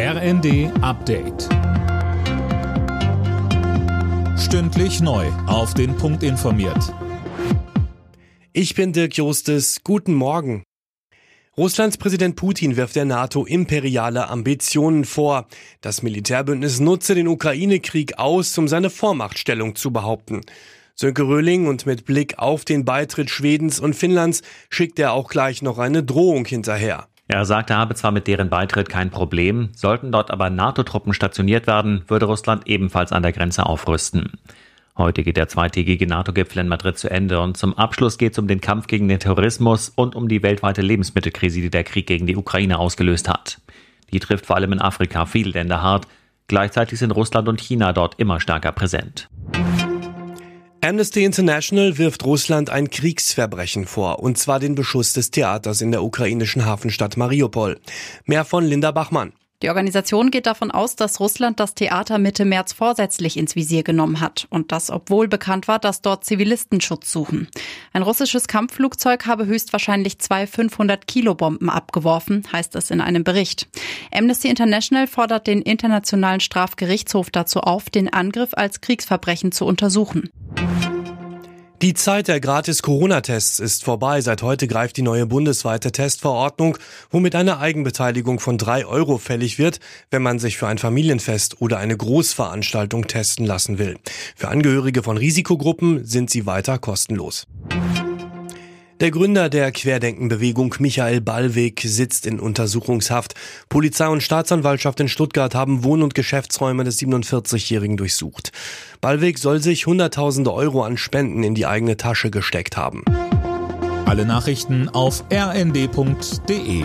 RND Update. Stündlich neu. Auf den Punkt informiert. Ich bin Dirk Jostes. Guten Morgen. Russlands Präsident Putin wirft der NATO imperiale Ambitionen vor. Das Militärbündnis nutze den Ukraine-Krieg aus, um seine Vormachtstellung zu behaupten. Sönke Röhling und mit Blick auf den Beitritt Schwedens und Finnlands schickt er auch gleich noch eine Drohung hinterher. Er sagte, er habe zwar mit deren Beitritt kein Problem, sollten dort aber NATO-Truppen stationiert werden, würde Russland ebenfalls an der Grenze aufrüsten. Heute geht der zweitägige NATO-Gipfel in Madrid zu Ende und zum Abschluss geht es um den Kampf gegen den Terrorismus und um die weltweite Lebensmittelkrise, die der Krieg gegen die Ukraine ausgelöst hat. Die trifft vor allem in Afrika viele Länder hart. Gleichzeitig sind Russland und China dort immer stärker präsent. Amnesty International wirft Russland ein Kriegsverbrechen vor, und zwar den Beschuss des Theaters in der ukrainischen Hafenstadt Mariupol. Mehr von Linda Bachmann. Die Organisation geht davon aus, dass Russland das Theater Mitte März vorsätzlich ins Visier genommen hat und das, obwohl bekannt war, dass dort Zivilisten Schutz suchen. Ein russisches Kampfflugzeug habe höchstwahrscheinlich zwei 500 Kilo Bomben abgeworfen, heißt es in einem Bericht. Amnesty International fordert den Internationalen Strafgerichtshof dazu auf, den Angriff als Kriegsverbrechen zu untersuchen. Die Zeit der Gratis-Corona-Tests ist vorbei. Seit heute greift die neue bundesweite Testverordnung, womit eine Eigenbeteiligung von drei Euro fällig wird, wenn man sich für ein Familienfest oder eine Großveranstaltung testen lassen will. Für Angehörige von Risikogruppen sind sie weiter kostenlos. Der Gründer der Querdenkenbewegung Michael Ballweg sitzt in Untersuchungshaft. Polizei und Staatsanwaltschaft in Stuttgart haben Wohn- und Geschäftsräume des 47-Jährigen durchsucht. Ballweg soll sich Hunderttausende Euro an Spenden in die eigene Tasche gesteckt haben. Alle Nachrichten auf rnd.de